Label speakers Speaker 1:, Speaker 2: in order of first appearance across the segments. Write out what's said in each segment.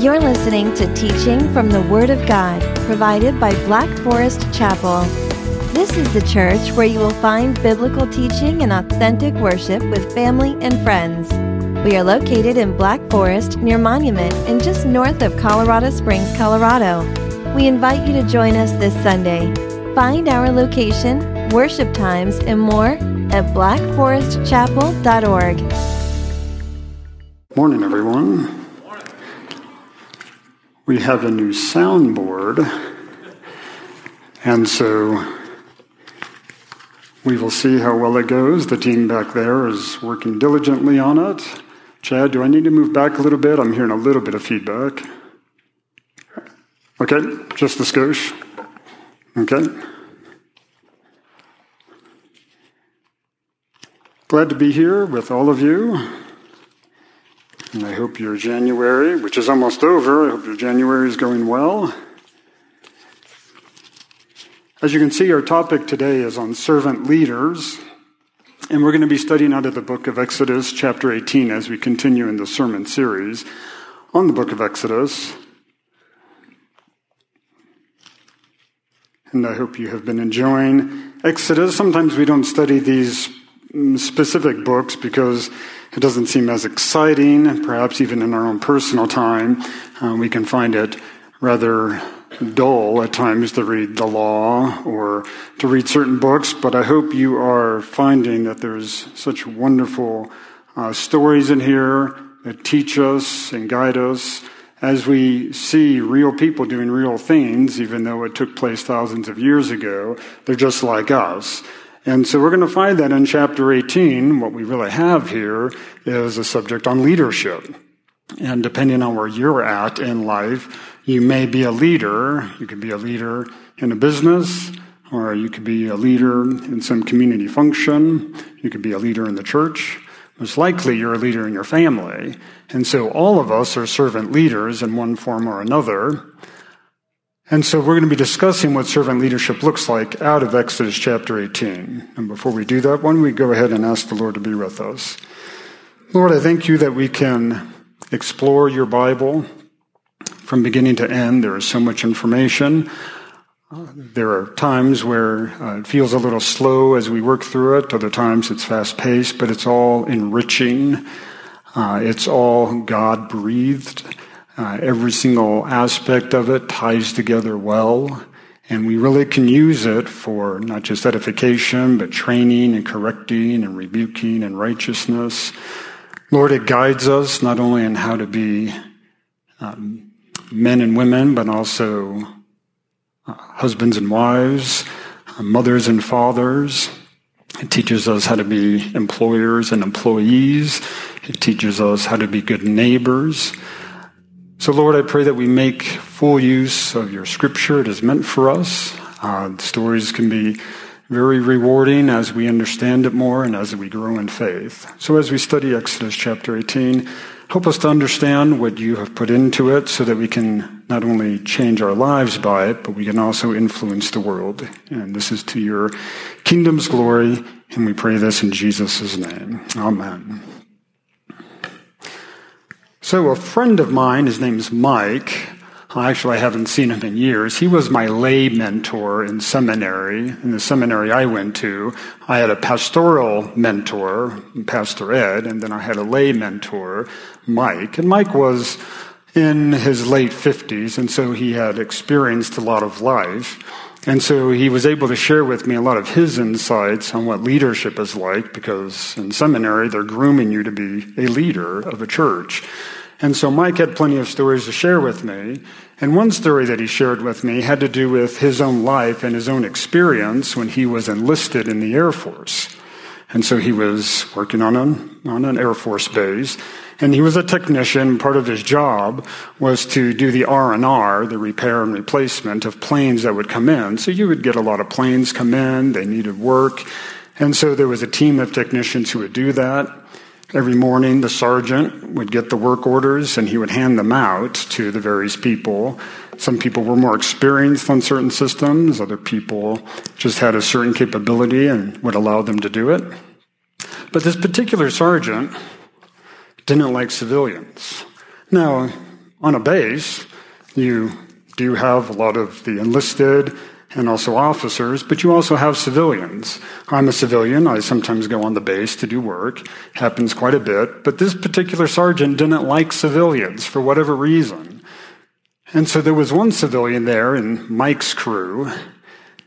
Speaker 1: You're listening to teaching from the Word of God, provided by Black Forest Chapel. This is the church where you will find biblical teaching and authentic worship with family and friends. We are located in Black Forest near Monument and just north of Colorado Springs, Colorado. We invite you to join us this Sunday. Find our location, worship times, and more at blackforestchapel.org.
Speaker 2: Morning, everyone. We have a new soundboard, and so we will see how well it goes. The team back there is working diligently on it. Chad, do I need to move back a little bit? I'm hearing a little bit of feedback. Okay, just the skosh. Okay. Glad to be here with all of you. And I hope your January, which is almost over, I hope your January is going well. As you can see, our topic today is on servant leaders. And we're going to be studying out of the book of Exodus, chapter 18, as we continue in the sermon series on the book of Exodus. And I hope you have been enjoying Exodus. Sometimes we don't study these mm, specific books because it doesn't seem as exciting, perhaps even in our own personal time. Uh, we can find it rather dull at times to read the law or to read certain books, but I hope you are finding that there's such wonderful uh, stories in here that teach us and guide us as we see real people doing real things, even though it took place thousands of years ago, they're just like us. And so we're going to find that in chapter 18, what we really have here is a subject on leadership. And depending on where you're at in life, you may be a leader. You could be a leader in a business, or you could be a leader in some community function. You could be a leader in the church. Most likely you're a leader in your family. And so all of us are servant leaders in one form or another. And so we're going to be discussing what servant leadership looks like out of Exodus chapter 18. And before we do that, why don't we go ahead and ask the Lord to be with us? Lord, I thank you that we can explore your Bible from beginning to end. There is so much information. Uh, there are times where uh, it feels a little slow as we work through it. Other times it's fast paced, but it's all enriching. Uh, it's all God breathed. Uh, every single aspect of it ties together well. And we really can use it for not just edification, but training and correcting and rebuking and righteousness. Lord, it guides us not only in how to be um, men and women, but also uh, husbands and wives, uh, mothers and fathers. It teaches us how to be employers and employees. It teaches us how to be good neighbors. So, Lord, I pray that we make full use of your scripture. It is meant for us. Uh, stories can be very rewarding as we understand it more and as we grow in faith. So, as we study Exodus chapter 18, help us to understand what you have put into it so that we can not only change our lives by it, but we can also influence the world. And this is to your kingdom's glory. And we pray this in Jesus' name. Amen. So, a friend of mine, his name's Mike. Actually, I haven't seen him in years. He was my lay mentor in seminary. In the seminary I went to, I had a pastoral mentor, Pastor Ed, and then I had a lay mentor, Mike. And Mike was in his late 50s, and so he had experienced a lot of life. And so he was able to share with me a lot of his insights on what leadership is like, because in seminary, they're grooming you to be a leader of a church. And so Mike had plenty of stories to share with me. And one story that he shared with me had to do with his own life and his own experience when he was enlisted in the Air Force. And so he was working on an, on an Air Force base. And he was a technician. Part of his job was to do the R&R, the repair and replacement of planes that would come in. So you would get a lot of planes come in. They needed work. And so there was a team of technicians who would do that. Every morning, the sergeant would get the work orders and he would hand them out to the various people. Some people were more experienced on certain systems, other people just had a certain capability and would allow them to do it. But this particular sergeant didn't like civilians. Now, on a base, you do have a lot of the enlisted and also officers, but you also have civilians. I'm a civilian. I sometimes go on the base to do work. Happens quite a bit. But this particular sergeant didn't like civilians for whatever reason. And so there was one civilian there in Mike's crew,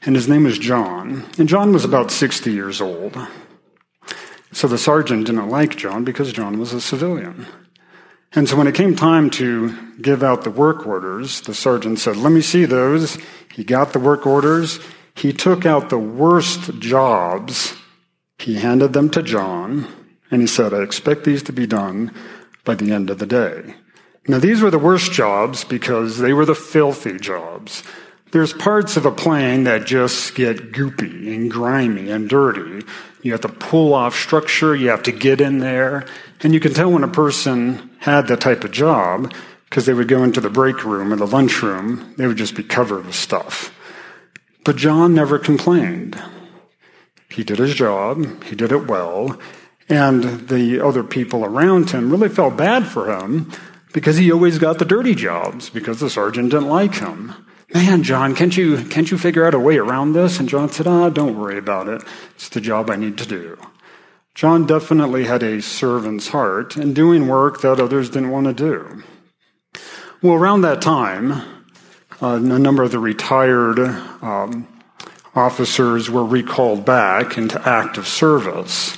Speaker 2: and his name was John. And John was about 60 years old. So the sergeant didn't like John because John was a civilian. And so when it came time to give out the work orders, the sergeant said, Let me see those. He got the work orders. He took out the worst jobs. He handed them to John, and he said, I expect these to be done by the end of the day. Now, these were the worst jobs because they were the filthy jobs. There's parts of a plane that just get goopy and grimy and dirty. You have to pull off structure, you have to get in there, and you can tell when a person had that type of job because they would go into the break room or the lunchroom, they would just be covered with stuff. But John never complained. He did his job, he did it well, and the other people around him really felt bad for him because he always got the dirty jobs because the sergeant didn't like him. Man, John, can't you, can't you figure out a way around this? And John said, ah, don't worry about it. It's the job I need to do. John definitely had a servant's heart and doing work that others didn't want to do. Well, around that time, uh, a number of the retired um, officers were recalled back into active service.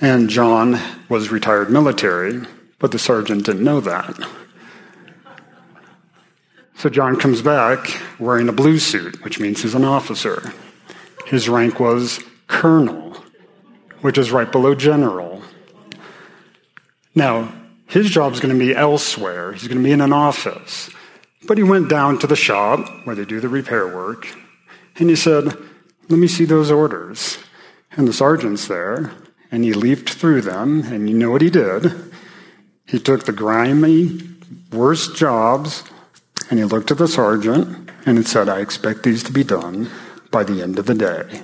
Speaker 2: And John was retired military, but the sergeant didn't know that. So John comes back wearing a blue suit, which means he's an officer. His rank was colonel which is right below general. Now, his job is going to be elsewhere. He's going to be in an office. But he went down to the shop where they do the repair work, and he said, Let me see those orders. And the sergeant's there, and he leafed through them, and you know what he did? He took the grimy, worst jobs, and he looked at the sergeant, and he said, I expect these to be done by the end of the day.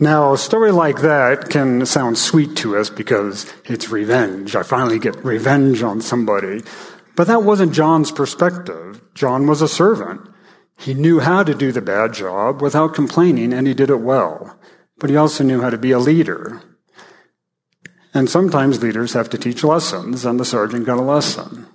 Speaker 2: Now, a story like that can sound sweet to us because it's revenge. I finally get revenge on somebody. But that wasn't John's perspective. John was a servant. He knew how to do the bad job without complaining, and he did it well. But he also knew how to be a leader. And sometimes leaders have to teach lessons, and the sergeant got a lesson.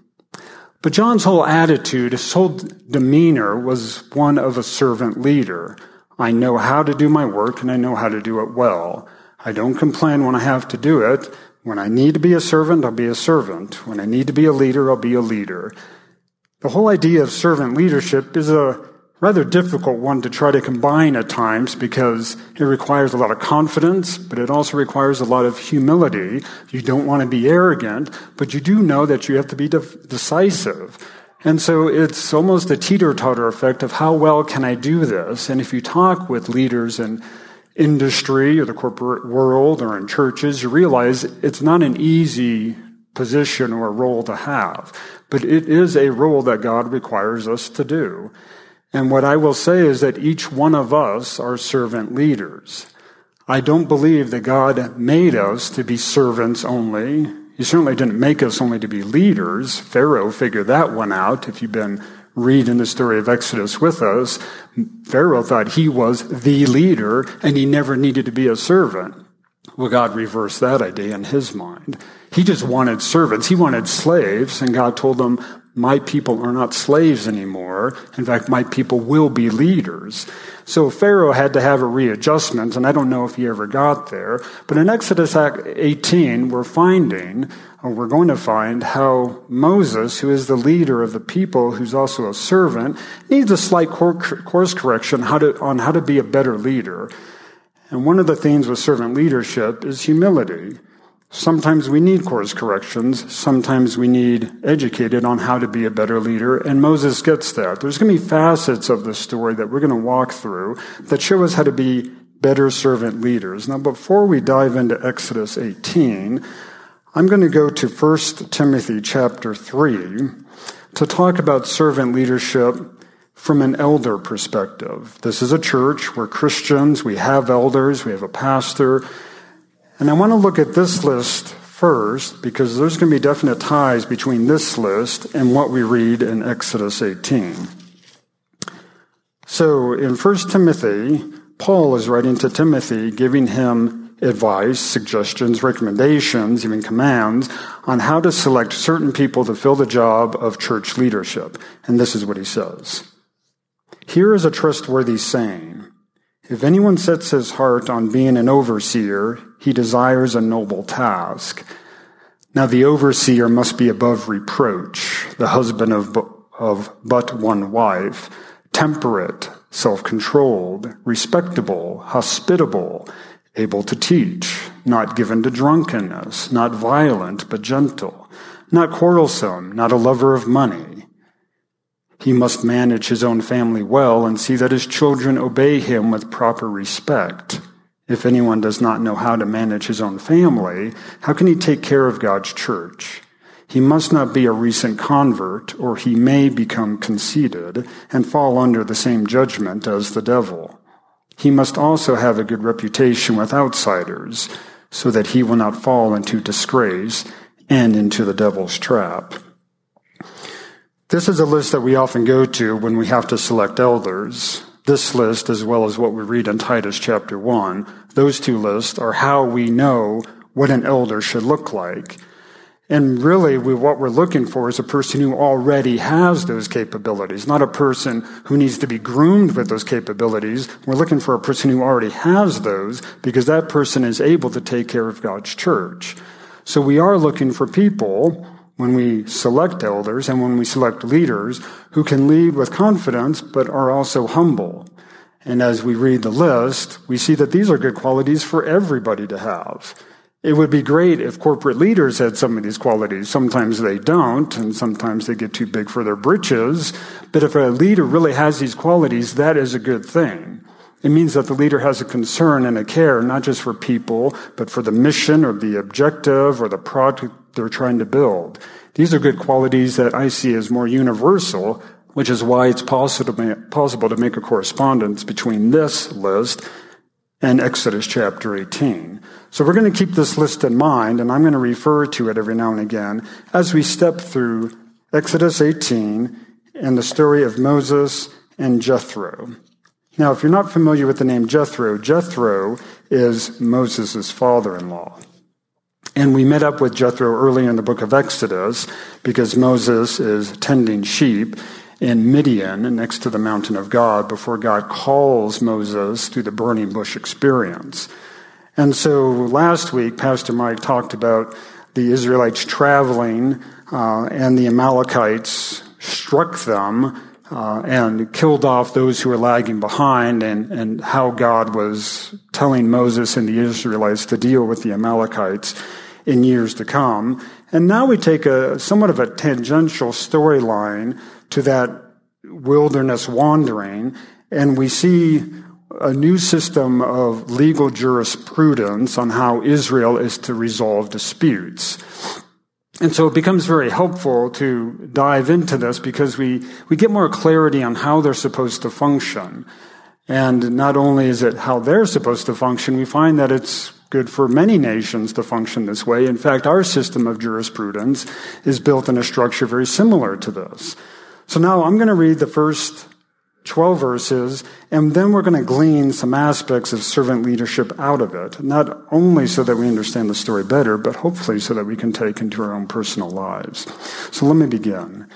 Speaker 2: But John's whole attitude, his whole demeanor was one of a servant leader. I know how to do my work and I know how to do it well. I don't complain when I have to do it. When I need to be a servant, I'll be a servant. When I need to be a leader, I'll be a leader. The whole idea of servant leadership is a rather difficult one to try to combine at times because it requires a lot of confidence, but it also requires a lot of humility. You don't want to be arrogant, but you do know that you have to be de- decisive. And so it's almost a teeter totter effect of how well can I do this? And if you talk with leaders in industry or the corporate world or in churches, you realize it's not an easy position or role to have, but it is a role that God requires us to do. And what I will say is that each one of us are servant leaders. I don't believe that God made us to be servants only. He certainly didn't make us only to be leaders. Pharaoh figured that one out. If you've been reading the story of Exodus with us, Pharaoh thought he was the leader and he never needed to be a servant. Well, God reversed that idea in his mind. He just wanted servants. He wanted slaves, and God told him, my people are not slaves anymore. In fact, my people will be leaders. So Pharaoh had to have a readjustment, and I don't know if he ever got there. But in Exodus 18, we're finding, or we're going to find, how Moses, who is the leader of the people, who's also a servant, needs a slight course correction on how to be a better leader. And one of the themes with servant leadership is humility. Sometimes we need course corrections. Sometimes we need educated on how to be a better leader. And Moses gets that. There's going to be facets of the story that we're going to walk through that show us how to be better servant leaders. Now, before we dive into Exodus 18, I'm going to go to 1 Timothy chapter 3 to talk about servant leadership from an elder perspective. This is a church. We're Christians. We have elders. We have a pastor. And I want to look at this list first because there's going to be definite ties between this list and what we read in Exodus 18. So in 1 Timothy, Paul is writing to Timothy, giving him advice, suggestions, recommendations, even commands on how to select certain people to fill the job of church leadership. And this is what he says. Here is a trustworthy saying. If anyone sets his heart on being an overseer, he desires a noble task. Now the overseer must be above reproach, the husband of, of but one wife, temperate, self-controlled, respectable, hospitable, able to teach, not given to drunkenness, not violent, but gentle, not quarrelsome, not a lover of money. He must manage his own family well and see that his children obey him with proper respect. If anyone does not know how to manage his own family, how can he take care of God's church? He must not be a recent convert, or he may become conceited and fall under the same judgment as the devil. He must also have a good reputation with outsiders, so that he will not fall into disgrace and into the devil's trap. This is a list that we often go to when we have to select elders. This list, as well as what we read in Titus chapter 1, those two lists are how we know what an elder should look like. And really, we, what we're looking for is a person who already has those capabilities, not a person who needs to be groomed with those capabilities. We're looking for a person who already has those because that person is able to take care of God's church. So we are looking for people when we select elders and when we select leaders who can lead with confidence but are also humble. And as we read the list, we see that these are good qualities for everybody to have. It would be great if corporate leaders had some of these qualities. Sometimes they don't, and sometimes they get too big for their britches. But if a leader really has these qualities, that is a good thing. It means that the leader has a concern and a care, not just for people, but for the mission or the objective or the project they're trying to build. These are good qualities that I see as more universal, which is why it's possible to make a correspondence between this list and Exodus chapter 18. So we're going to keep this list in mind, and I'm going to refer to it every now and again as we step through Exodus 18 and the story of Moses and Jethro. Now, if you're not familiar with the name Jethro, Jethro is Moses' father in law. And we met up with Jethro early in the book of Exodus because Moses is tending sheep in Midian next to the mountain of God before God calls Moses through the burning bush experience. And so last week, Pastor Mike talked about the Israelites traveling uh, and the Amalekites struck them uh, and killed off those who were lagging behind, and, and how God was telling Moses and the Israelites to deal with the Amalekites in years to come. And now we take a somewhat of a tangential storyline to that wilderness wandering, and we see a new system of legal jurisprudence on how Israel is to resolve disputes. And so it becomes very helpful to dive into this because we, we get more clarity on how they're supposed to function. And not only is it how they're supposed to function, we find that it's good for many nations to function this way. In fact, our system of jurisprudence is built in a structure very similar to this. So now I'm going to read the first 12 verses, and then we're going to glean some aspects of servant leadership out of it, not only so that we understand the story better, but hopefully so that we can take into our own personal lives. So let me begin.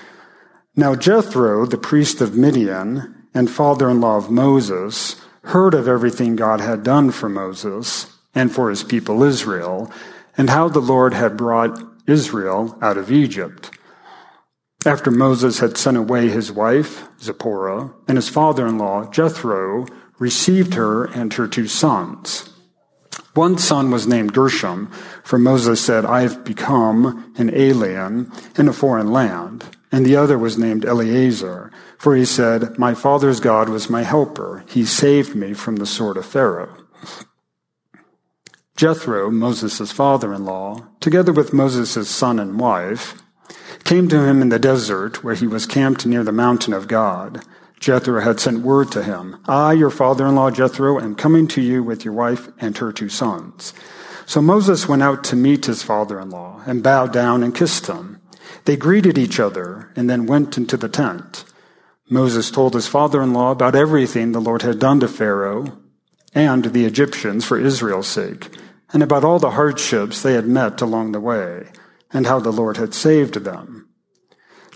Speaker 2: Now Jethro, the priest of Midian and father-in-law of Moses, heard of everything God had done for Moses and for his people Israel, and how the Lord had brought Israel out of Egypt. After Moses had sent away his wife, Zipporah, and his father in law, Jethro, received her and her two sons. One son was named Gershom, for Moses said, I have become an alien in a foreign land. And the other was named Eliezer, for he said, My father's God was my helper. He saved me from the sword of Pharaoh. Jethro, Moses' father in law, together with Moses' son and wife, came to him in the desert where he was camped near the mountain of God. Jethro had sent word to him, I, your father-in-law Jethro, am coming to you with your wife and her two sons. So Moses went out to meet his father in law and bowed down and kissed him. They greeted each other and then went into the tent. Moses told his father in law about everything the Lord had done to Pharaoh and the Egyptians for Israel's sake, and about all the hardships they had met along the way, and how the Lord had saved them.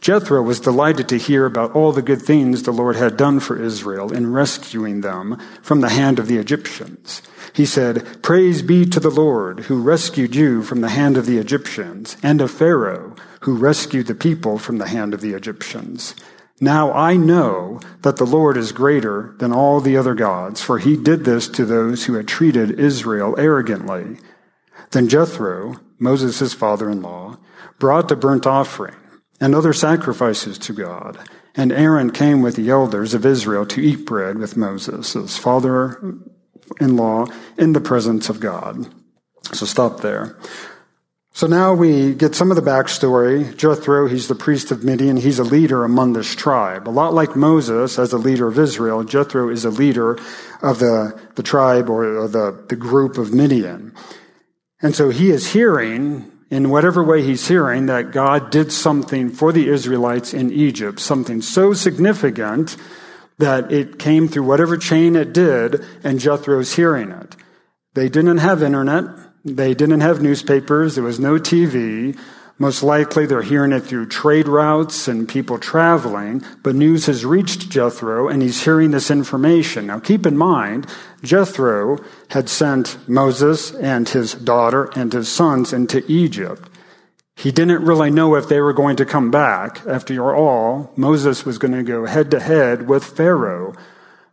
Speaker 2: Jethro was delighted to hear about all the good things the Lord had done for Israel in rescuing them from the hand of the Egyptians. He said, Praise be to the Lord who rescued you from the hand of the Egyptians and of Pharaoh who rescued the people from the hand of the Egyptians. Now I know that the Lord is greater than all the other gods, for he did this to those who had treated Israel arrogantly. Then Jethro, Moses' father-in-law, brought the burnt offering and other sacrifices to God. And Aaron came with the elders of Israel to eat bread with Moses, his father-in-law, in the presence of God. So stop there. So now we get some of the backstory. Jethro, he's the priest of Midian. He's a leader among this tribe. A lot like Moses as a leader of Israel, Jethro is a leader of the, the tribe or the, the group of Midian. And so he is hearing, in whatever way he's hearing, that God did something for the Israelites in Egypt, something so significant that it came through whatever chain it did, and Jethro's hearing it. They didn't have internet. They didn't have newspapers. There was no TV. Most likely they're hearing it through trade routes and people traveling, but news has reached Jethro and he's hearing this information. Now keep in mind, Jethro had sent Moses and his daughter and his sons into Egypt. He didn't really know if they were going to come back. After all, Moses was going to go head to head with Pharaoh,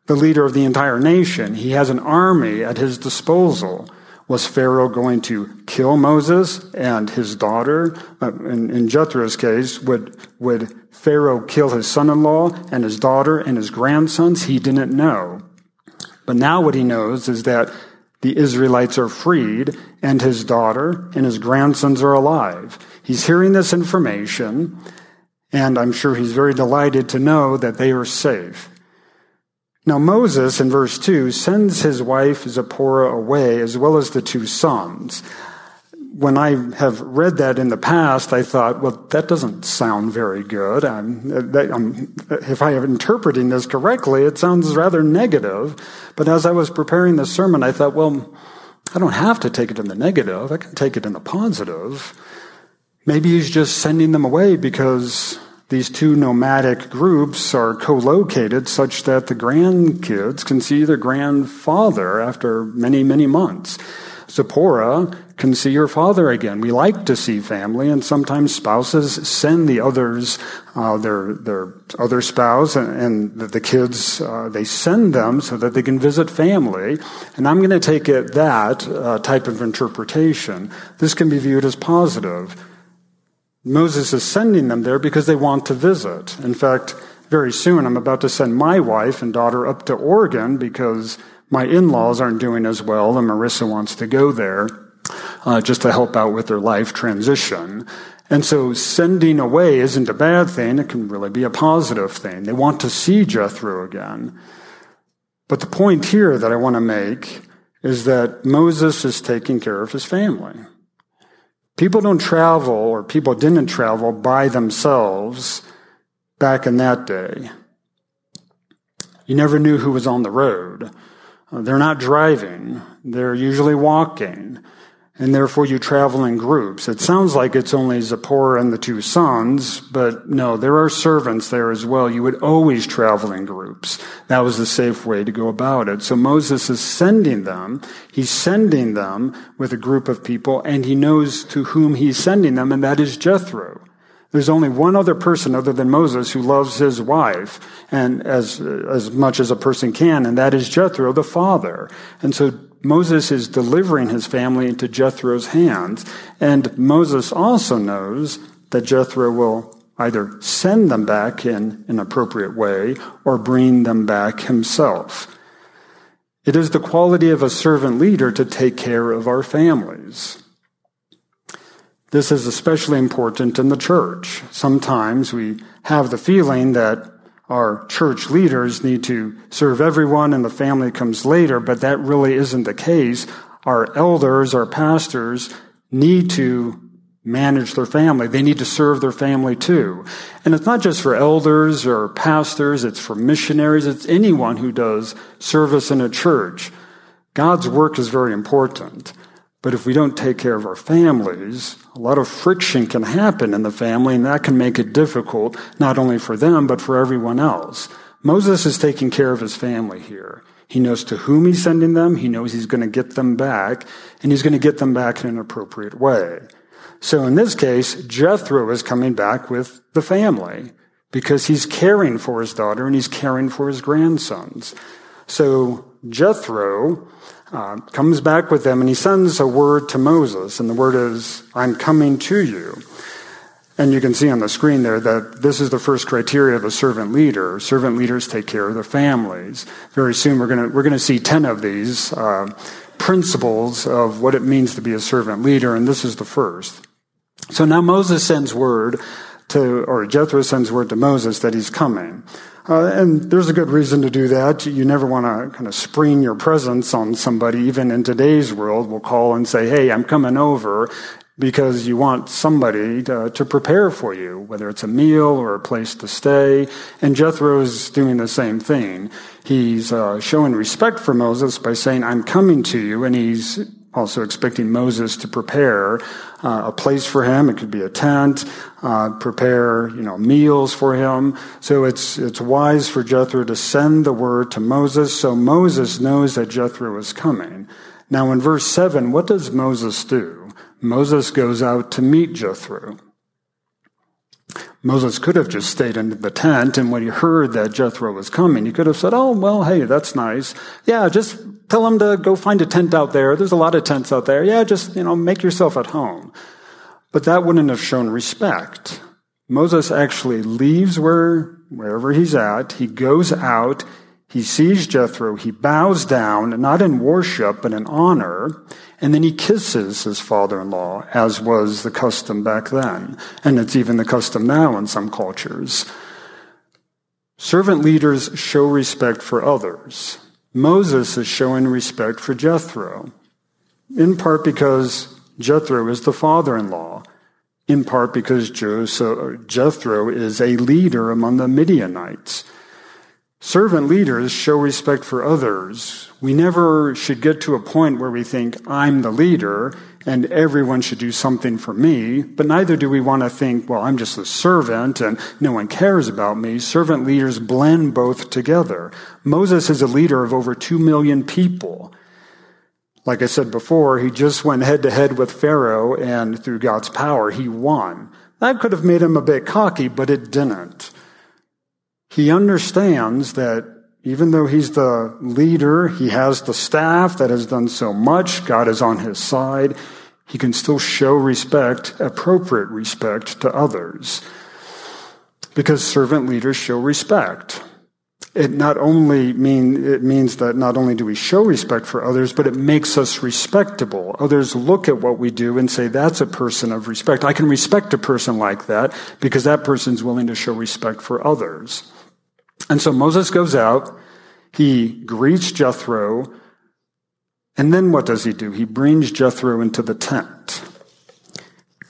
Speaker 2: the leader of the entire nation. He has an army at his disposal. Was Pharaoh going to kill Moses and his daughter? Uh, in, in Jethro's case, would, would Pharaoh kill his son-in-law and his daughter and his grandsons? He didn't know. But now what he knows is that the Israelites are freed and his daughter and his grandsons are alive. He's hearing this information and I'm sure he's very delighted to know that they are safe. Now, Moses in verse 2 sends his wife Zipporah away as well as the two sons. When I have read that in the past, I thought, well, that doesn't sound very good. I'm, I'm, if I am interpreting this correctly, it sounds rather negative. But as I was preparing the sermon, I thought, well, I don't have to take it in the negative. I can take it in the positive. Maybe he's just sending them away because these two nomadic groups are co-located such that the grandkids can see their grandfather after many, many months. Zipporah can see her father again. We like to see family, and sometimes spouses send the others, uh, their their other spouse, and, and the, kids. Uh, they send them so that they can visit family. And I'm going to take it that uh, type of interpretation. This can be viewed as positive. Moses is sending them there because they want to visit. In fact, very soon I'm about to send my wife and daughter up to Oregon because my in-laws aren't doing as well and Marissa wants to go there uh, just to help out with their life transition. And so sending away isn't a bad thing. It can really be a positive thing. They want to see Jethro again. But the point here that I want to make is that Moses is taking care of his family. People don't travel, or people didn't travel by themselves back in that day. You never knew who was on the road. Uh, they're not driving. They're usually walking and therefore you travel in groups. It sounds like it's only Zipporah and the two sons, but no, there are servants there as well. You would always travel in groups. That was the safe way to go about it. So Moses is sending them. He's sending them with a group of people, and he knows to whom he's sending them, and that is Jethro. There's only one other person other than Moses who loves his wife and as, as much as a person can, and that is Jethro, the father. And so Moses is delivering his family into Jethro's hands. And Moses also knows that Jethro will either send them back in an appropriate way or bring them back himself. It is the quality of a servant leader to take care of our families. This is especially important in the church. Sometimes we have the feeling that our church leaders need to serve everyone and the family comes later, but that really isn't the case. Our elders, our pastors need to manage their family. They need to serve their family too. And it's not just for elders or pastors, it's for missionaries, it's anyone who does service in a church. God's work is very important. But if we don't take care of our families, a lot of friction can happen in the family, and that can make it difficult, not only for them, but for everyone else. Moses is taking care of his family here. He knows to whom he's sending them, he knows he's going to get them back, and he's going to get them back in an appropriate way. So in this case, Jethro is coming back with the family because he's caring for his daughter and he's caring for his grandsons. So Jethro uh, comes back with them and he sends a word to Moses, and the word is, I'm coming to you. And you can see on the screen there that this is the first criteria of a servant leader. Servant leaders take care of their families. Very soon we're going we're gonna see 10 of these uh, principles of what it means to be a servant leader, and this is the first. So now Moses sends word to, or Jethro sends word to Moses that he's coming. Uh, and there's a good reason to do that. You never want to kind of spring your presence on somebody, even in today's world, will call and say, Hey, I'm coming over because you want somebody to, to, prepare for you, whether it's a meal or a place to stay. And Jethro is doing the same thing. He's uh, showing respect for Moses by saying, I'm coming to you, and he's also expecting Moses to prepare uh, a place for him. It could be a tent, uh, prepare you know meals for him. So it's it's wise for Jethro to send the word to Moses, so Moses knows that Jethro is coming. Now in verse seven, what does Moses do? Moses goes out to meet Jethro. Moses could have just stayed in the tent, and when he heard that Jethro was coming, he could have said, Oh, well, hey, that's nice. Yeah, just tell him to go find a tent out there. There's a lot of tents out there. Yeah, just, you know, make yourself at home. But that wouldn't have shown respect. Moses actually leaves where, wherever he's at. He goes out. He sees Jethro. He bows down, not in worship, but in honor. And then he kisses his father in law, as was the custom back then. And it's even the custom now in some cultures. Servant leaders show respect for others. Moses is showing respect for Jethro, in part because Jethro is the father in law, in part because Jethro is a leader among the Midianites. Servant leaders show respect for others. We never should get to a point where we think, I'm the leader and everyone should do something for me, but neither do we want to think, well, I'm just a servant and no one cares about me. Servant leaders blend both together. Moses is a leader of over two million people. Like I said before, he just went head to head with Pharaoh and through God's power, he won. That could have made him a bit cocky, but it didn't. He understands that even though he's the leader, he has the staff that has done so much, God is on his side, he can still show respect, appropriate respect to others. Because servant leaders show respect. It not only mean, it means that not only do we show respect for others, but it makes us respectable. Others look at what we do and say, that's a person of respect. I can respect a person like that because that person's willing to show respect for others. And so Moses goes out, he greets Jethro, and then what does he do? He brings Jethro into the tent.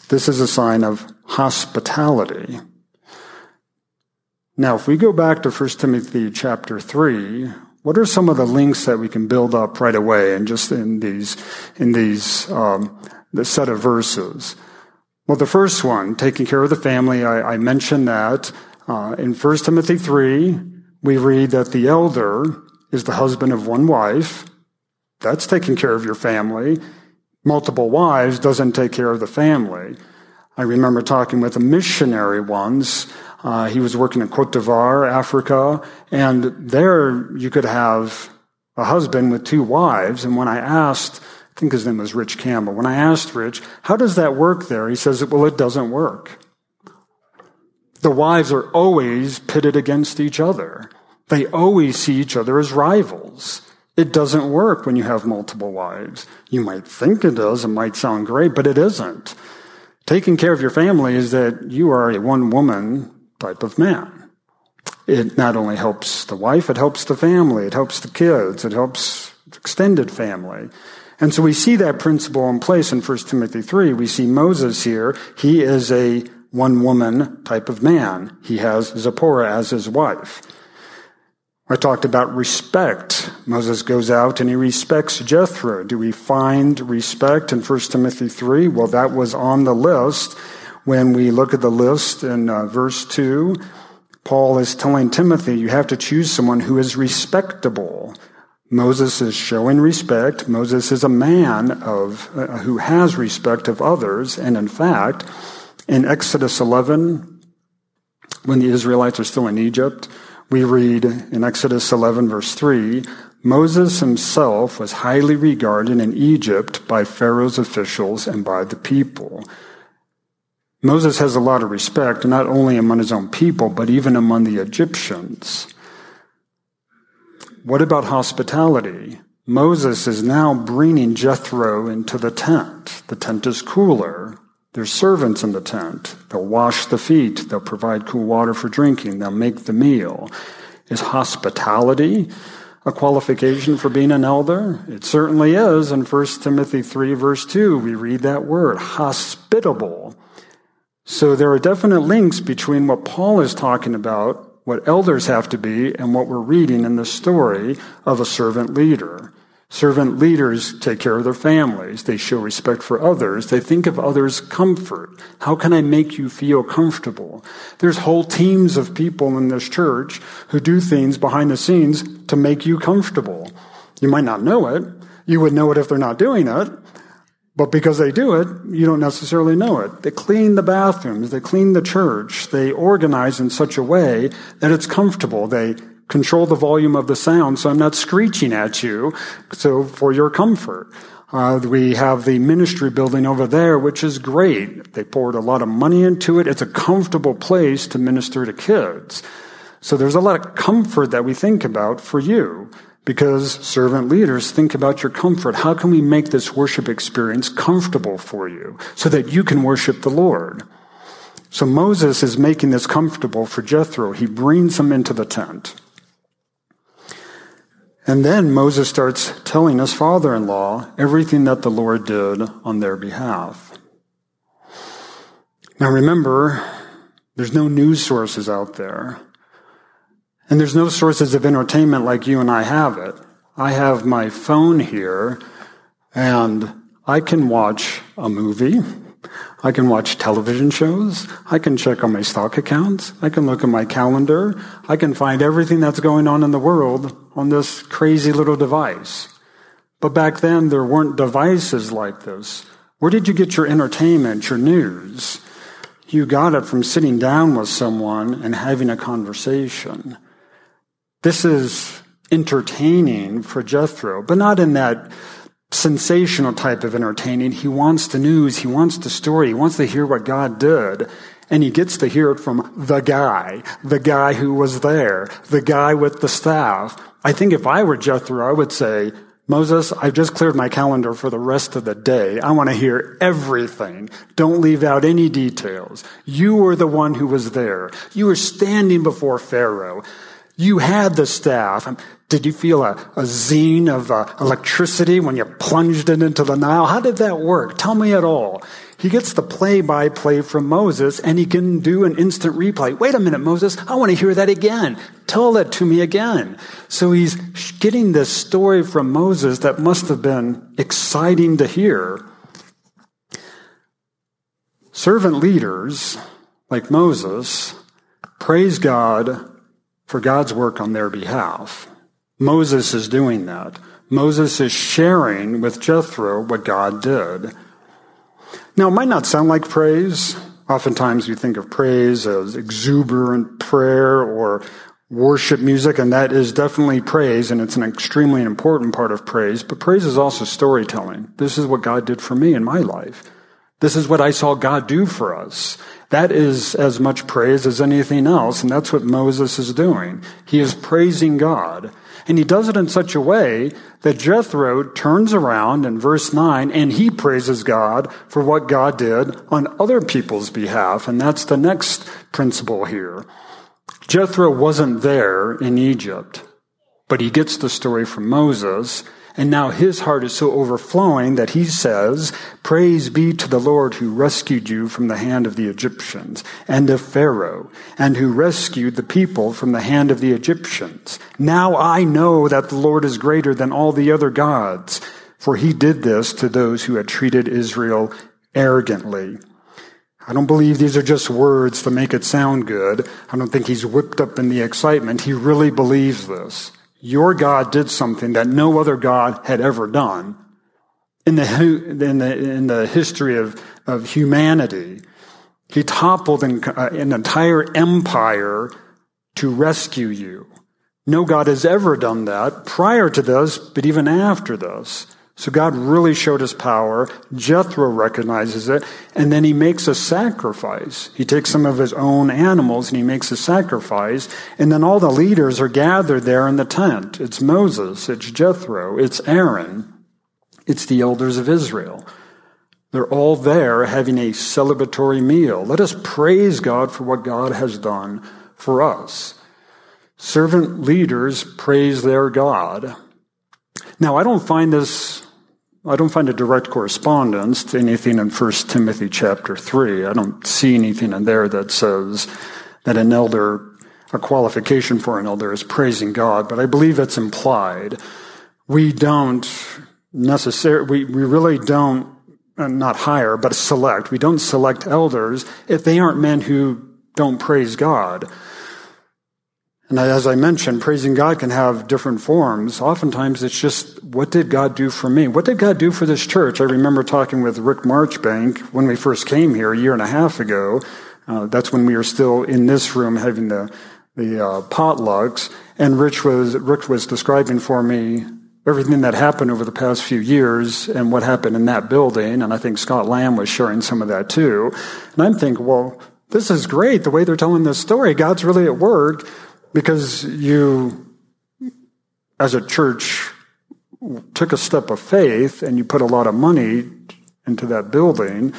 Speaker 2: This is a sign of hospitality. Now, if we go back to 1 Timothy chapter 3, what are some of the links that we can build up right away and just in these, in these, um, the set of verses? Well, the first one, taking care of the family, I, I mentioned that. Uh, in 1 Timothy 3, we read that the elder is the husband of one wife. That's taking care of your family. Multiple wives doesn't take care of the family. I remember talking with a missionary once. Uh, he was working in Cote d'Ivoire, Africa, and there you could have a husband with two wives. And when I asked, I think his name was Rich Campbell, when I asked Rich, how does that work there? He says, well, it doesn't work. The wives are always pitted against each other. They always see each other as rivals. It doesn't work when you have multiple wives. You might think it does, it might sound great, but it isn't. Taking care of your family is that you are a one woman type of man. It not only helps the wife, it helps the family, it helps the kids, it helps extended family. And so we see that principle in place in 1 Timothy 3. We see Moses here. He is a one woman type of man. He has Zipporah as his wife. I talked about respect. Moses goes out and he respects Jethro. Do we find respect in 1 Timothy 3? Well, that was on the list. When we look at the list in uh, verse 2, Paul is telling Timothy, you have to choose someone who is respectable. Moses is showing respect. Moses is a man of, uh, who has respect of others. And in fact, in Exodus 11, when the Israelites are still in Egypt, we read in Exodus 11, verse 3 Moses himself was highly regarded in Egypt by Pharaoh's officials and by the people. Moses has a lot of respect, not only among his own people, but even among the Egyptians. What about hospitality? Moses is now bringing Jethro into the tent. The tent is cooler. There's servants in the tent. They'll wash the feet. They'll provide cool water for drinking. They'll make the meal. Is hospitality a qualification for being an elder? It certainly is. In 1 Timothy 3 verse 2, we read that word, hospitable. So there are definite links between what Paul is talking about, what elders have to be, and what we're reading in the story of a servant leader. Servant leaders take care of their families. They show respect for others. They think of others' comfort. How can I make you feel comfortable? There's whole teams of people in this church who do things behind the scenes to make you comfortable. You might not know it. You would know it if they're not doing it. But because they do it, you don't necessarily know it. They clean the bathrooms. They clean the church. They organize in such a way that it's comfortable. They control the volume of the sound so I'm not screeching at you, so for your comfort. Uh, we have the ministry building over there, which is great. They poured a lot of money into it. It's a comfortable place to minister to kids. So there's a lot of comfort that we think about for you because servant leaders think about your comfort. How can we make this worship experience comfortable for you so that you can worship the Lord? So Moses is making this comfortable for Jethro. He brings him into the tent. And then Moses starts telling his father in law everything that the Lord did on their behalf. Now remember, there's no news sources out there. And there's no sources of entertainment like you and I have it. I have my phone here and I can watch a movie. I can watch television shows. I can check on my stock accounts. I can look at my calendar. I can find everything that's going on in the world on this crazy little device. But back then, there weren't devices like this. Where did you get your entertainment, your news? You got it from sitting down with someone and having a conversation. This is entertaining for Jethro, but not in that sensational type of entertaining. He wants the news. He wants the story. He wants to hear what God did. And he gets to hear it from the guy, the guy who was there, the guy with the staff. I think if I were Jethro, I would say, Moses, I've just cleared my calendar for the rest of the day. I want to hear everything. Don't leave out any details. You were the one who was there. You were standing before Pharaoh. You had the staff. Did you feel a, a zine of uh, electricity when you plunged it into the Nile? How did that work? Tell me it all. He gets the play by play from Moses and he can do an instant replay. Wait a minute, Moses. I want to hear that again. Tell that to me again. So he's getting this story from Moses that must have been exciting to hear. Servant leaders like Moses praise God for God's work on their behalf. Moses is doing that. Moses is sharing with Jethro what God did. Now, it might not sound like praise. Oftentimes we think of praise as exuberant prayer or worship music, and that is definitely praise, and it's an extremely important part of praise. But praise is also storytelling. This is what God did for me in my life. This is what I saw God do for us. That is as much praise as anything else, and that's what Moses is doing. He is praising God. And he does it in such a way that Jethro turns around in verse 9 and he praises God for what God did on other people's behalf. And that's the next principle here. Jethro wasn't there in Egypt, but he gets the story from Moses And now his heart is so overflowing that he says, Praise be to the Lord who rescued you from the hand of the Egyptians and of Pharaoh, and who rescued the people from the hand of the Egyptians. Now I know that the Lord is greater than all the other gods, for he did this to those who had treated Israel arrogantly. I don't believe these are just words to make it sound good. I don't think he's whipped up in the excitement. He really believes this. Your God did something that no other God had ever done in the, in the, in the history of, of humanity. He toppled an, uh, an entire empire to rescue you. No God has ever done that prior to this, but even after this. So God really showed his power. Jethro recognizes it, and then he makes a sacrifice. He takes some of his own animals and he makes a sacrifice, and then all the leaders are gathered there in the tent. It's Moses, it's Jethro, it's Aaron, it's the elders of Israel. They're all there having a celebratory meal. Let us praise God for what God has done for us. Servant leaders praise their God. Now, I don't find this I don't find a direct correspondence to anything in 1 Timothy chapter 3. I don't see anything in there that says that an elder, a qualification for an elder is praising God, but I believe it's implied. We don't necessarily, we, we really don't, uh, not hire, but select. We don't select elders if they aren't men who don't praise God. And as I mentioned, praising God can have different forms. Oftentimes it's just, what did God do for me? What did God do for this church? I remember talking with Rick Marchbank when we first came here a year and a half ago. Uh, that's when we were still in this room having the, the uh, potlucks. And Rich was, Rick was describing for me everything that happened over the past few years and what happened in that building. And I think Scott Lamb was sharing some of that too. And I'm thinking, well, this is great the way they're telling this story. God's really at work. Because you, as a church, took a step of faith and you put a lot of money into that building,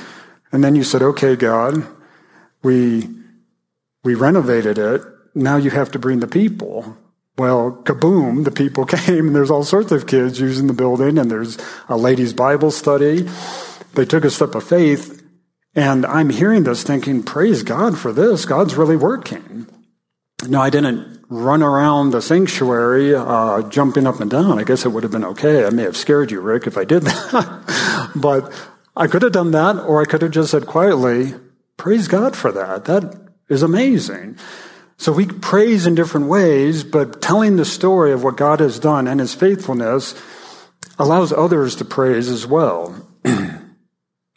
Speaker 2: and then you said, okay, God, we, we renovated it. Now you have to bring the people. Well, kaboom, the people came, and there's all sorts of kids using the building, and there's a ladies' Bible study. They took a step of faith, and I'm hearing this thinking, praise God for this. God's really working. No, I didn't run around the sanctuary uh, jumping up and down. I guess it would have been okay. I may have scared you, Rick, if I did that. but I could have done that, or I could have just said quietly, Praise God for that. That is amazing. So we praise in different ways, but telling the story of what God has done and his faithfulness allows others to praise as well.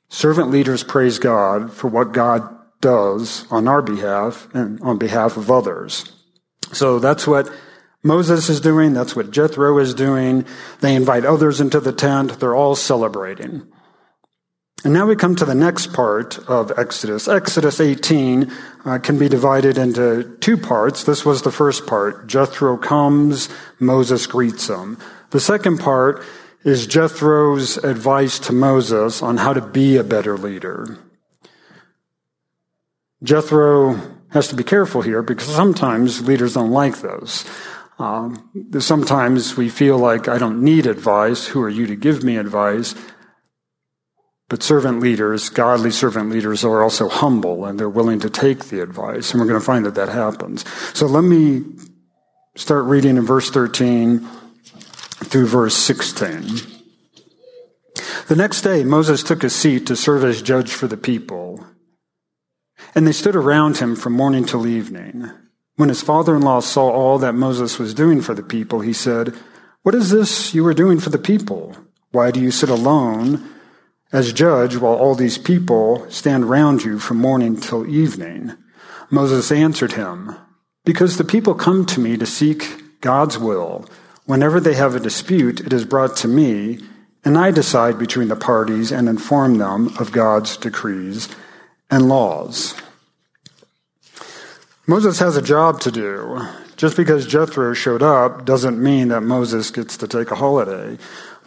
Speaker 2: Servant leaders praise God for what God does on our behalf and on behalf of others. So that's what Moses is doing. That's what Jethro is doing. They invite others into the tent. They're all celebrating. And now we come to the next part of Exodus. Exodus 18 uh, can be divided into two parts. This was the first part. Jethro comes, Moses greets him. The second part is Jethro's advice to Moses on how to be a better leader. Jethro has to be careful here because sometimes leaders don't like those. Um, sometimes we feel like I don't need advice. Who are you to give me advice? But servant leaders, godly servant leaders, are also humble and they're willing to take the advice. And we're going to find that that happens. So let me start reading in verse 13 through verse 16. The next day, Moses took a seat to serve as judge for the people. And they stood around him from morning till evening. When his father in law saw all that Moses was doing for the people, he said, What is this you are doing for the people? Why do you sit alone as judge while all these people stand round you from morning till evening? Moses answered him, Because the people come to me to seek God's will. Whenever they have a dispute, it is brought to me, and I decide between the parties and inform them of God's decrees and laws. Moses has a job to do. Just because Jethro showed up doesn't mean that Moses gets to take a holiday.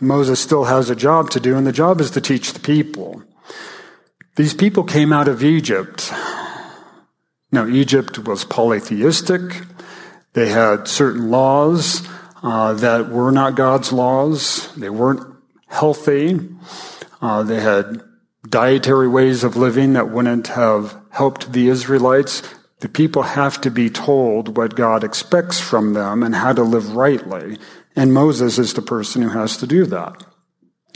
Speaker 2: Moses still has a job to do, and the job is to teach the people. These people came out of Egypt. Now, Egypt was polytheistic. They had certain laws. uh, that were not God's laws. They weren't healthy. Uh, they had dietary ways of living that wouldn't have helped the Israelites. The people have to be told what God expects from them and how to live rightly. And Moses is the person who has to do that.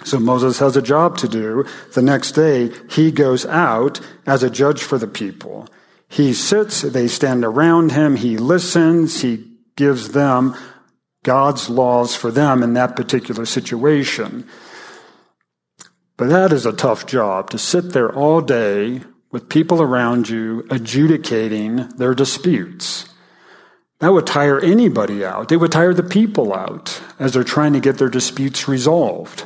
Speaker 2: So Moses has a job to do. The next day, he goes out as a judge for the people. He sits, they stand around him, he listens, he gives them God's laws for them in that particular situation. But that is a tough job to sit there all day with people around you adjudicating their disputes. That would tire anybody out. It would tire the people out as they're trying to get their disputes resolved.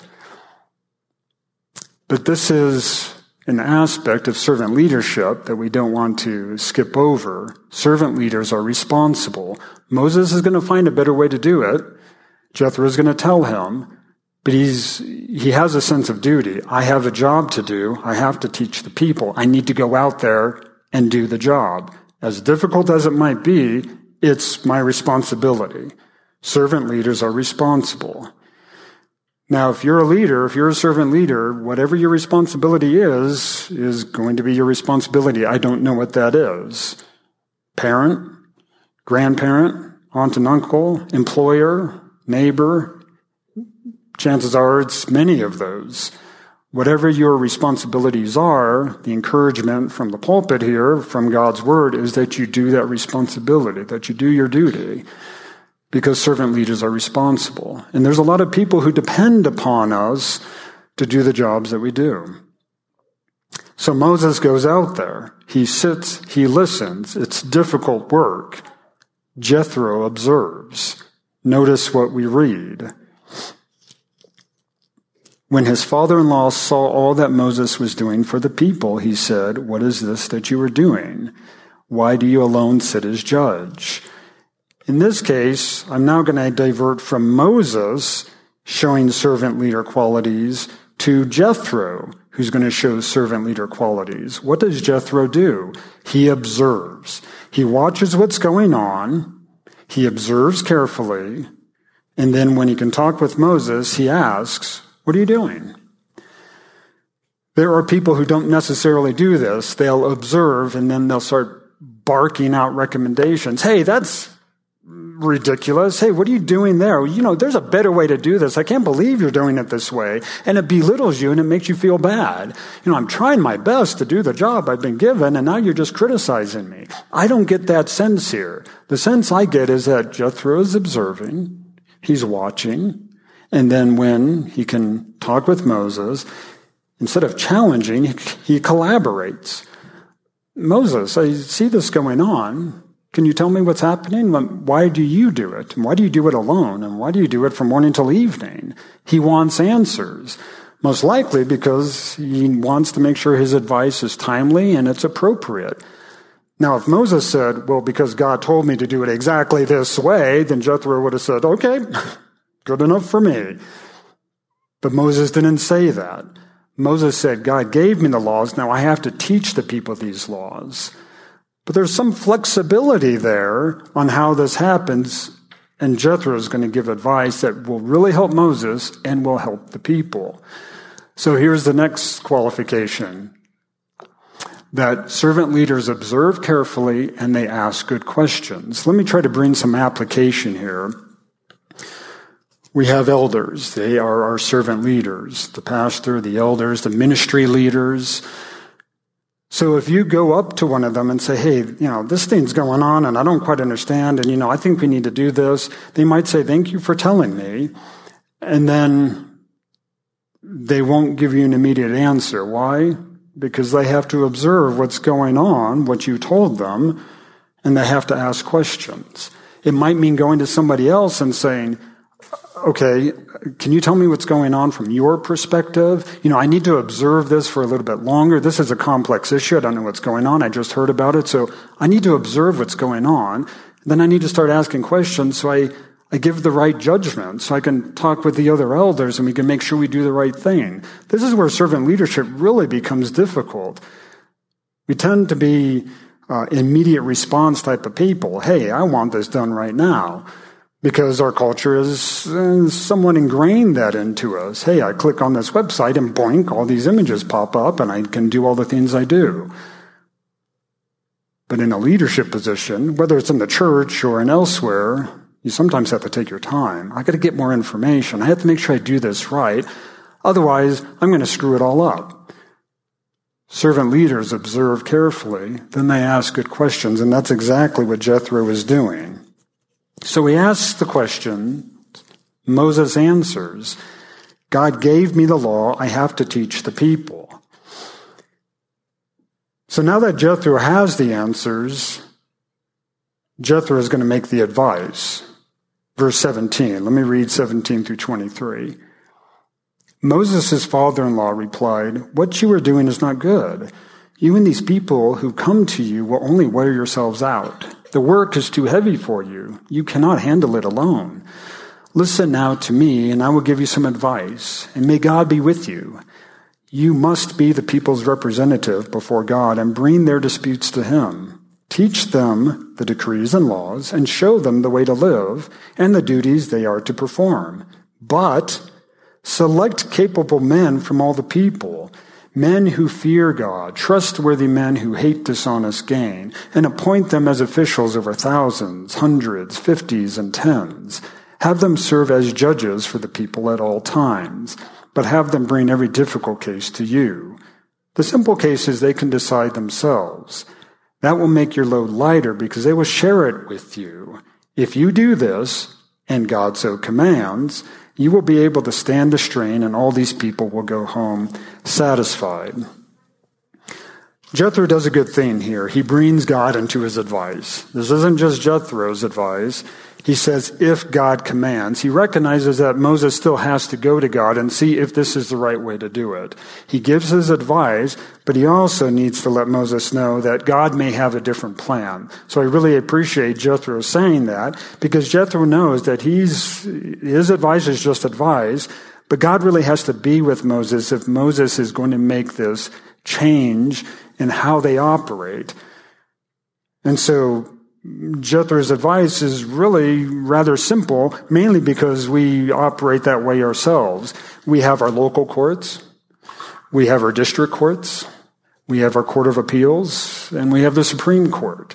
Speaker 2: But this is an aspect of servant leadership that we don't want to skip over. Servant leaders are responsible. Moses is going to find a better way to do it. Jethro is going to tell him, but he's, he has a sense of duty. I have a job to do. I have to teach the people. I need to go out there and do the job. As difficult as it might be, it's my responsibility. Servant leaders are responsible. Now, if you're a leader, if you're a servant leader, whatever your responsibility is, is going to be your responsibility. I don't know what that is. Parent, grandparent, aunt and uncle, employer, neighbor. Chances are it's many of those. Whatever your responsibilities are, the encouragement from the pulpit here, from God's word, is that you do that responsibility, that you do your duty because servant leaders are responsible. And there's a lot of people who depend upon us to do the jobs that we do. So Moses goes out there. He sits, he listens. It's difficult work. Jethro observes. Notice what we read. When his father in law saw all that Moses was doing for the people, he said, What is this that you are doing? Why do you alone sit as judge? In this case, I'm now going to divert from Moses showing servant leader qualities to Jethro, who's going to show servant leader qualities. What does Jethro do? He observes. He watches what's going on. He observes carefully. And then when he can talk with Moses, he asks, what are you doing? There are people who don't necessarily do this. They'll observe and then they'll start barking out recommendations. Hey, that's ridiculous. Hey, what are you doing there? You know, there's a better way to do this. I can't believe you're doing it this way. And it belittles you and it makes you feel bad. You know, I'm trying my best to do the job I've been given and now you're just criticizing me. I don't get that sense here. The sense I get is that Jethro is observing. He's watching. And then when he can talk with Moses, instead of challenging, he collaborates. Moses, I see this going on. Can you tell me what's happening? Why do you do it? And why do you do it alone? And why do you do it from morning till evening? He wants answers. Most likely because he wants to make sure his advice is timely and it's appropriate. Now, if Moses said, well, because God told me to do it exactly this way, then Jethro would have said, okay, good enough for me. But Moses didn't say that. Moses said, God gave me the laws. Now I have to teach the people these laws. But there's some flexibility there on how this happens, and Jethro is going to give advice that will really help Moses and will help the people. So here's the next qualification that servant leaders observe carefully and they ask good questions. Let me try to bring some application here. We have elders. They are our servant leaders. The pastor, the elders, the ministry leaders, so if you go up to one of them and say, hey, you know, this thing's going on and I don't quite understand and, you know, I think we need to do this, they might say, thank you for telling me. And then they won't give you an immediate answer. Why? Because they have to observe what's going on, what you told them, and they have to ask questions. It might mean going to somebody else and saying, okay, can you tell me what's going on from your perspective? You know, I need to observe this for a little bit longer. This is a complex issue. I don't know what's going on. I just heard about it. So I need to observe what's going on. Then I need to start asking questions so I, I give the right judgment so I can talk with the other elders and we can make sure we do the right thing. This is where servant leadership really becomes difficult. We tend to be uh, immediate response type of people. Hey, I want this done right now. Because our culture uh, somewhat ingrained that into us. Hey, I click on this website and boink, all these images pop up and I can do all the things I do. But in a leadership position, whether it's in the church or in elsewhere, you sometimes have to take your time. I got to get more information. I have to make sure I do this right. Otherwise, I'm going to screw it all up. Servant leaders observe carefully, then they ask good questions, and that's exactly what Jethro was doing. So he asks the question, Moses answers, God gave me the law, I have to teach the people. So now that Jethro has the answers, Jethro is going to make the advice. Verse 17, let me read 17 through 23. Moses' father in law replied, What you are doing is not good. You and these people who come to you will only wear yourselves out. The work is too heavy for you. You cannot handle it alone. Listen now to me, and I will give you some advice, and may God be with you. You must be the people's representative before God and bring their disputes to Him. Teach them the decrees and laws, and show them the way to live and the duties they are to perform. But select capable men from all the people men who fear God, trustworthy men who hate dishonest gain, and appoint them as officials over thousands, hundreds, fifties, and tens. Have them serve as judges for the people at all times, but have them bring every difficult case to you. The simple cases they can decide themselves. That will make your load lighter because they will share it with you. If you do this, and God so commands, you will be able to stand the strain, and all these people will go home satisfied. Jethro does a good thing here. He brings God into his advice. This isn't just Jethro's advice. He says, if God commands, he recognizes that Moses still has to go to God and see if this is the right way to do it. He gives his advice, but he also needs to let Moses know that God may have a different plan. So I really appreciate Jethro saying that because Jethro knows that he's, his advice is just advice, but God really has to be with Moses if Moses is going to make this change in how they operate. And so Jethro's advice is really rather simple, mainly because we operate that way ourselves. We have our local courts, we have our district courts, we have our Court of Appeals, and we have the Supreme Court.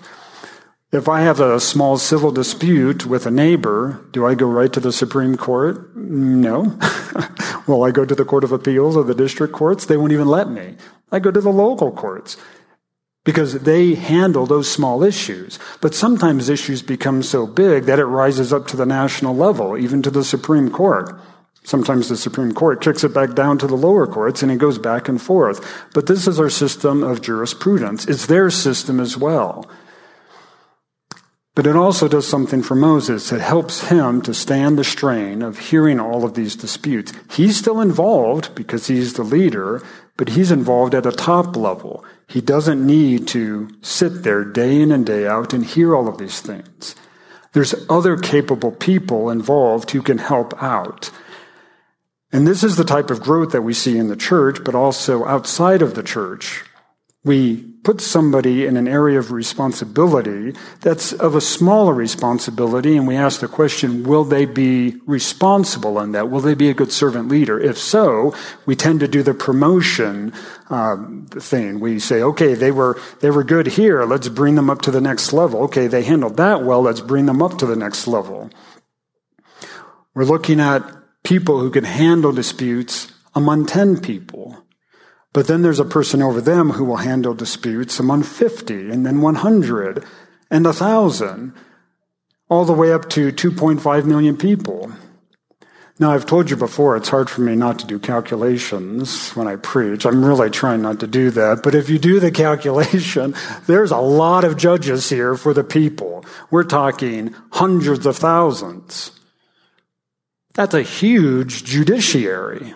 Speaker 2: If I have a small civil dispute with a neighbor, do I go right to the Supreme Court? No. Will I go to the Court of Appeals or the district courts? They won't even let me. I go to the local courts because they handle those small issues. But sometimes issues become so big that it rises up to the national level, even to the Supreme Court. Sometimes the Supreme Court kicks it back down to the lower courts and it goes back and forth. But this is our system of jurisprudence. It's their system as well. But it also does something for Moses. It helps him to stand the strain of hearing all of these disputes. He's still involved because he's the leader, but he's involved at a top level. He doesn't need to sit there day in and day out and hear all of these things. There's other capable people involved who can help out. And this is the type of growth that we see in the church, but also outside of the church we put somebody in an area of responsibility that's of a smaller responsibility, and we ask the question, will they be responsible in that? Will they be a good servant leader? If so, we tend to do the promotion um, thing. We say, okay, they were, they were good here, let's bring them up to the next level. Okay, they handled that well, let's bring them up to the next level. We're looking at people who can handle disputes among 10 people. But then there's a person over them who will handle disputes among 50 and then 100 and 1,000, all the way up to 2.5 million people. Now, I've told you before, it's hard for me not to do calculations when I preach. I'm really trying not to do that. But if you do the calculation, there's a lot of judges here for the people. We're talking hundreds of thousands. That's a huge judiciary.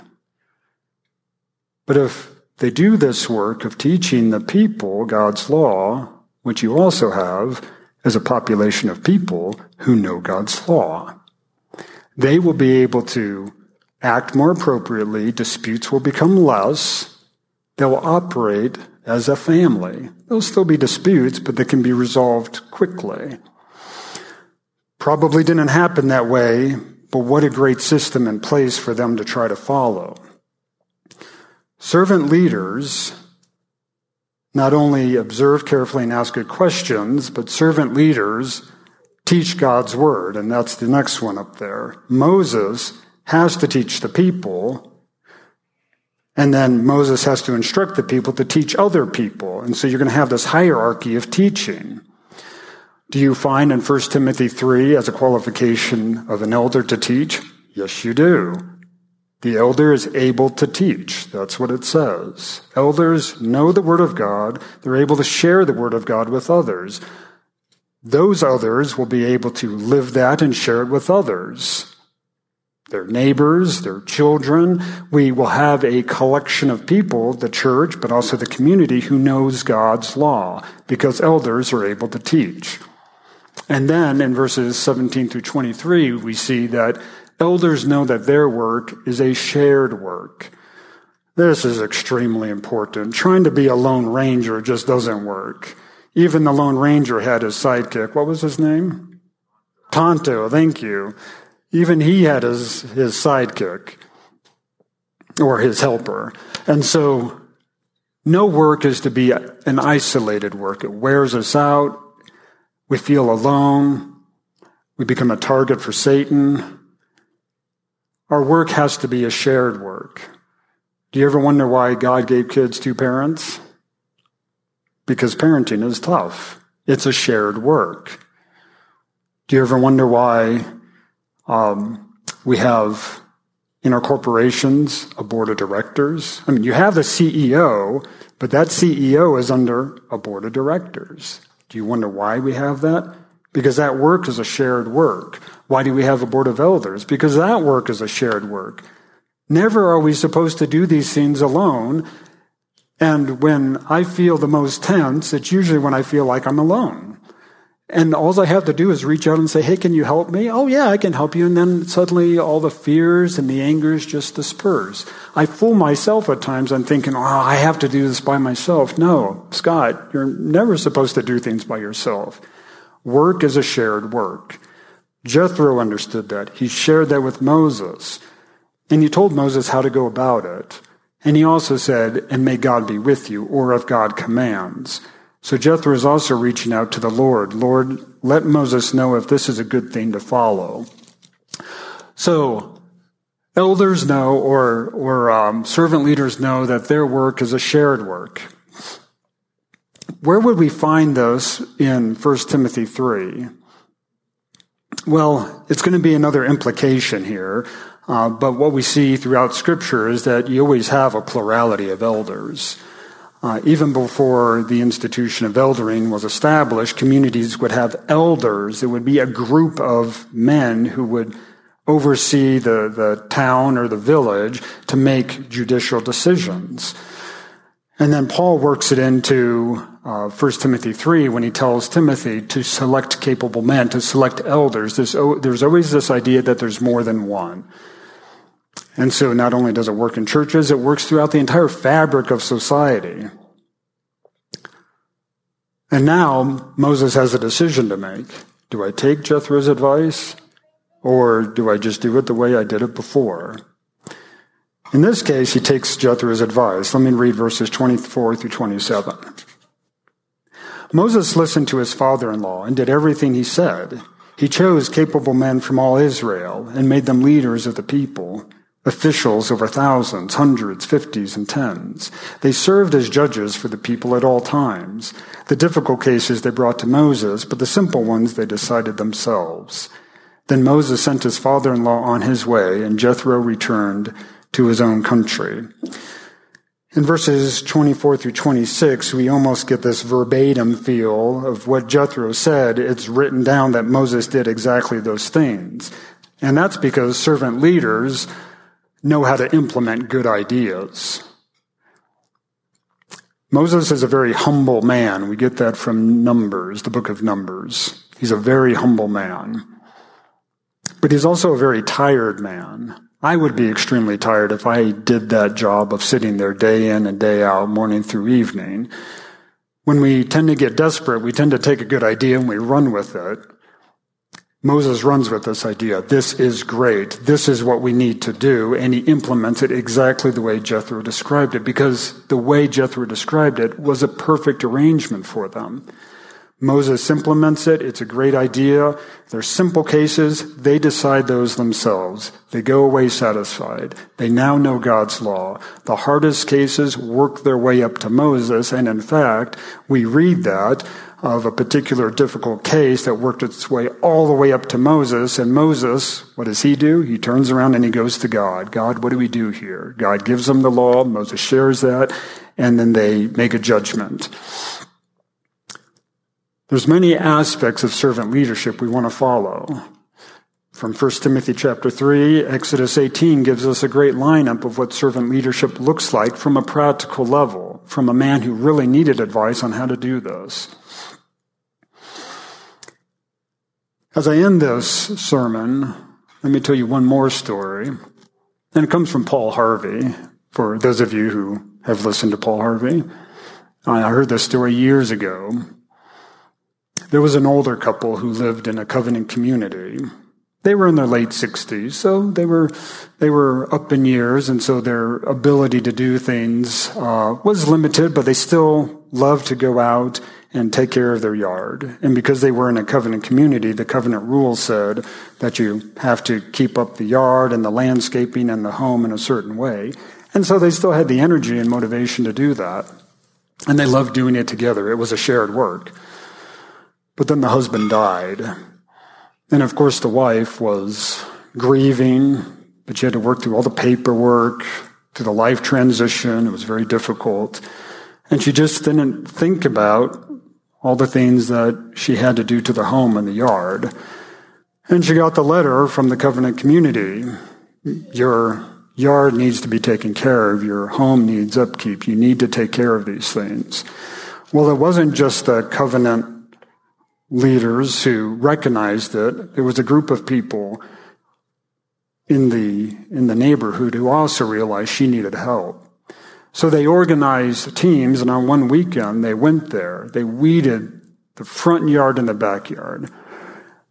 Speaker 2: But if they do this work of teaching the people God's law, which you also have as a population of people who know God's law. They will be able to act more appropriately, disputes will become less, they'll operate as a family. There'll still be disputes, but they can be resolved quickly. Probably didn't happen that way, but what a great system in place for them to try to follow. Servant leaders not only observe carefully and ask good questions, but servant leaders teach God's word. And that's the next one up there. Moses has to teach the people. And then Moses has to instruct the people to teach other people. And so you're going to have this hierarchy of teaching. Do you find in 1 Timothy 3 as a qualification of an elder to teach? Yes, you do. The elder is able to teach. That's what it says. Elders know the Word of God. They're able to share the Word of God with others. Those others will be able to live that and share it with others. Their neighbors, their children. We will have a collection of people, the church, but also the community who knows God's law because elders are able to teach. And then in verses 17 through 23, we see that Elders know that their work is a shared work. This is extremely important. Trying to be a lone ranger just doesn't work. Even the lone ranger had his sidekick. What was his name? Tonto, thank you. Even he had his, his sidekick or his helper. And so no work is to be an isolated work. It wears us out. We feel alone. We become a target for Satan. Our work has to be a shared work. Do you ever wonder why God gave kids two parents? Because parenting is tough. It's a shared work. Do you ever wonder why um, we have in our corporations a board of directors? I mean, you have the CEO, but that CEO is under a board of directors. Do you wonder why we have that? Because that work is a shared work. Why do we have a board of elders? Because that work is a shared work. Never are we supposed to do these things alone. And when I feel the most tense, it's usually when I feel like I'm alone. And all I have to do is reach out and say, Hey, can you help me? Oh, yeah, I can help you. And then suddenly all the fears and the angers just disperse. I fool myself at times. I'm thinking, Oh, I have to do this by myself. No, Scott, you're never supposed to do things by yourself. Work is a shared work. Jethro understood that. He shared that with Moses. And he told Moses how to go about it. And he also said, and may God be with you, or if God commands. So Jethro is also reaching out to the Lord. Lord, let Moses know if this is a good thing to follow. So elders know, or, or um, servant leaders know that their work is a shared work. Where would we find those in 1 Timothy 3? Well, it's going to be another implication here, uh, but what we see throughout Scripture is that you always have a plurality of elders. Uh, even before the institution of eldering was established, communities would have elders. It would be a group of men who would oversee the, the town or the village to make judicial decisions. And then Paul works it into uh, 1 Timothy 3 when he tells Timothy to select capable men, to select elders. There's, there's always this idea that there's more than one. And so not only does it work in churches, it works throughout the entire fabric of society. And now Moses has a decision to make. Do I take Jethro's advice or do I just do it the way I did it before? In this case, he takes Jethro's advice. Let me read verses 24 through 27. Moses listened to his father in law and did everything he said. He chose capable men from all Israel and made them leaders of the people, officials over thousands, hundreds, fifties, and tens. They served as judges for the people at all times. The difficult cases they brought to Moses, but the simple ones they decided themselves. Then Moses sent his father in law on his way, and Jethro returned to his own country. In verses 24 through 26, we almost get this verbatim feel of what Jethro said. It's written down that Moses did exactly those things. And that's because servant leaders know how to implement good ideas. Moses is a very humble man. We get that from Numbers, the book of Numbers. He's a very humble man. But he's also a very tired man. I would be extremely tired if I did that job of sitting there day in and day out, morning through evening. When we tend to get desperate, we tend to take a good idea and we run with it. Moses runs with this idea. This is great. This is what we need to do. And he implements it exactly the way Jethro described it because the way Jethro described it was a perfect arrangement for them. Moses implements it. It's a great idea. They're simple cases. They decide those themselves. They go away satisfied. They now know God's law. The hardest cases work their way up to Moses. And in fact, we read that of a particular difficult case that worked its way all the way up to Moses. And Moses, what does he do? He turns around and he goes to God. God, what do we do here? God gives them the law. Moses shares that. And then they make a judgment. There's many aspects of servant leadership we want to follow. From 1 Timothy chapter 3, Exodus 18 gives us a great lineup of what servant leadership looks like from a practical level, from a man who really needed advice on how to do this. As I end this sermon, let me tell you one more story. And it comes from Paul Harvey, for those of you who have listened to Paul Harvey. I heard this story years ago. There was an older couple who lived in a covenant community. They were in their late 60s, so they were, they were up in years, and so their ability to do things uh, was limited, but they still loved to go out and take care of their yard. And because they were in a covenant community, the covenant rules said that you have to keep up the yard and the landscaping and the home in a certain way. And so they still had the energy and motivation to do that. And they loved doing it together. It was a shared work. But then the husband died. And of course, the wife was grieving, but she had to work through all the paperwork, through the life transition. It was very difficult. And she just didn't think about all the things that she had to do to the home and the yard. And she got the letter from the covenant community. Your yard needs to be taken care of. Your home needs upkeep. You need to take care of these things. Well, it wasn't just the covenant leaders who recognized it. It was a group of people in the, in the neighborhood who also realized she needed help. So they organized teams, and on one weekend, they went there. They weeded the front yard and the backyard.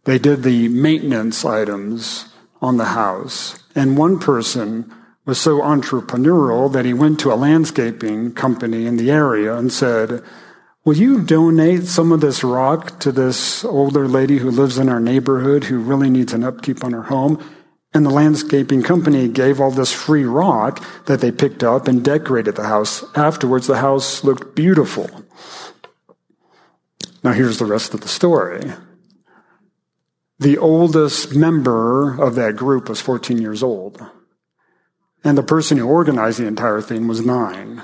Speaker 2: They did the maintenance items on the house. And one person was so entrepreneurial that he went to a landscaping company in the area and said, Will you donate some of this rock to this older lady who lives in our neighborhood who really needs an upkeep on her home? And the landscaping company gave all this free rock that they picked up and decorated the house. Afterwards, the house looked beautiful. Now, here's the rest of the story. The oldest member of that group was 14 years old, and the person who organized the entire thing was nine.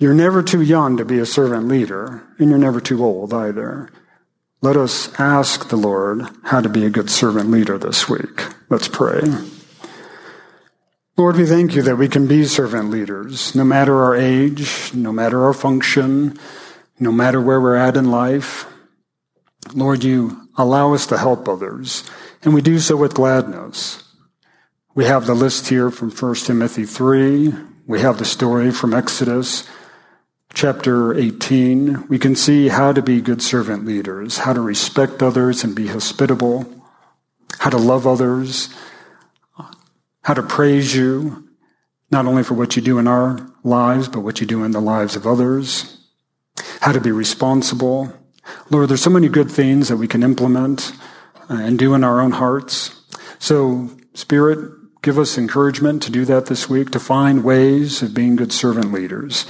Speaker 2: You're never too young to be a servant leader, and you're never too old either. Let us ask the Lord how to be a good servant leader this week. Let's pray. Lord, we thank you that we can be servant leaders, no matter our age, no matter our function, no matter where we're at in life. Lord, you allow us to help others, and we do so with gladness. We have the list here from 1 Timothy 3. We have the story from Exodus chapter 18, we can see how to be good servant leaders, how to respect others and be hospitable, how to love others, how to praise you, not only for what you do in our lives, but what you do in the lives of others, how to be responsible. Lord, there's so many good things that we can implement uh, and do in our own hearts. So, Spirit, give us encouragement to do that this week, to find ways of being good servant leaders.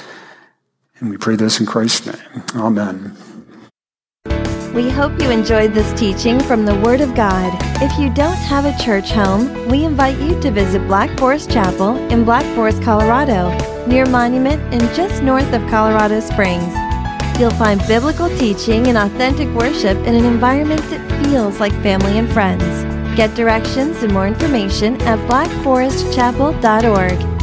Speaker 2: And we pray this in Christ's name. Amen.
Speaker 1: We hope you enjoyed this teaching from the Word of God. If you don't have a church home, we invite you to visit Black Forest Chapel in Black Forest, Colorado, near Monument and just north of Colorado Springs. You'll find biblical teaching and authentic worship in an environment that feels like family and friends. Get directions and more information at blackforestchapel.org.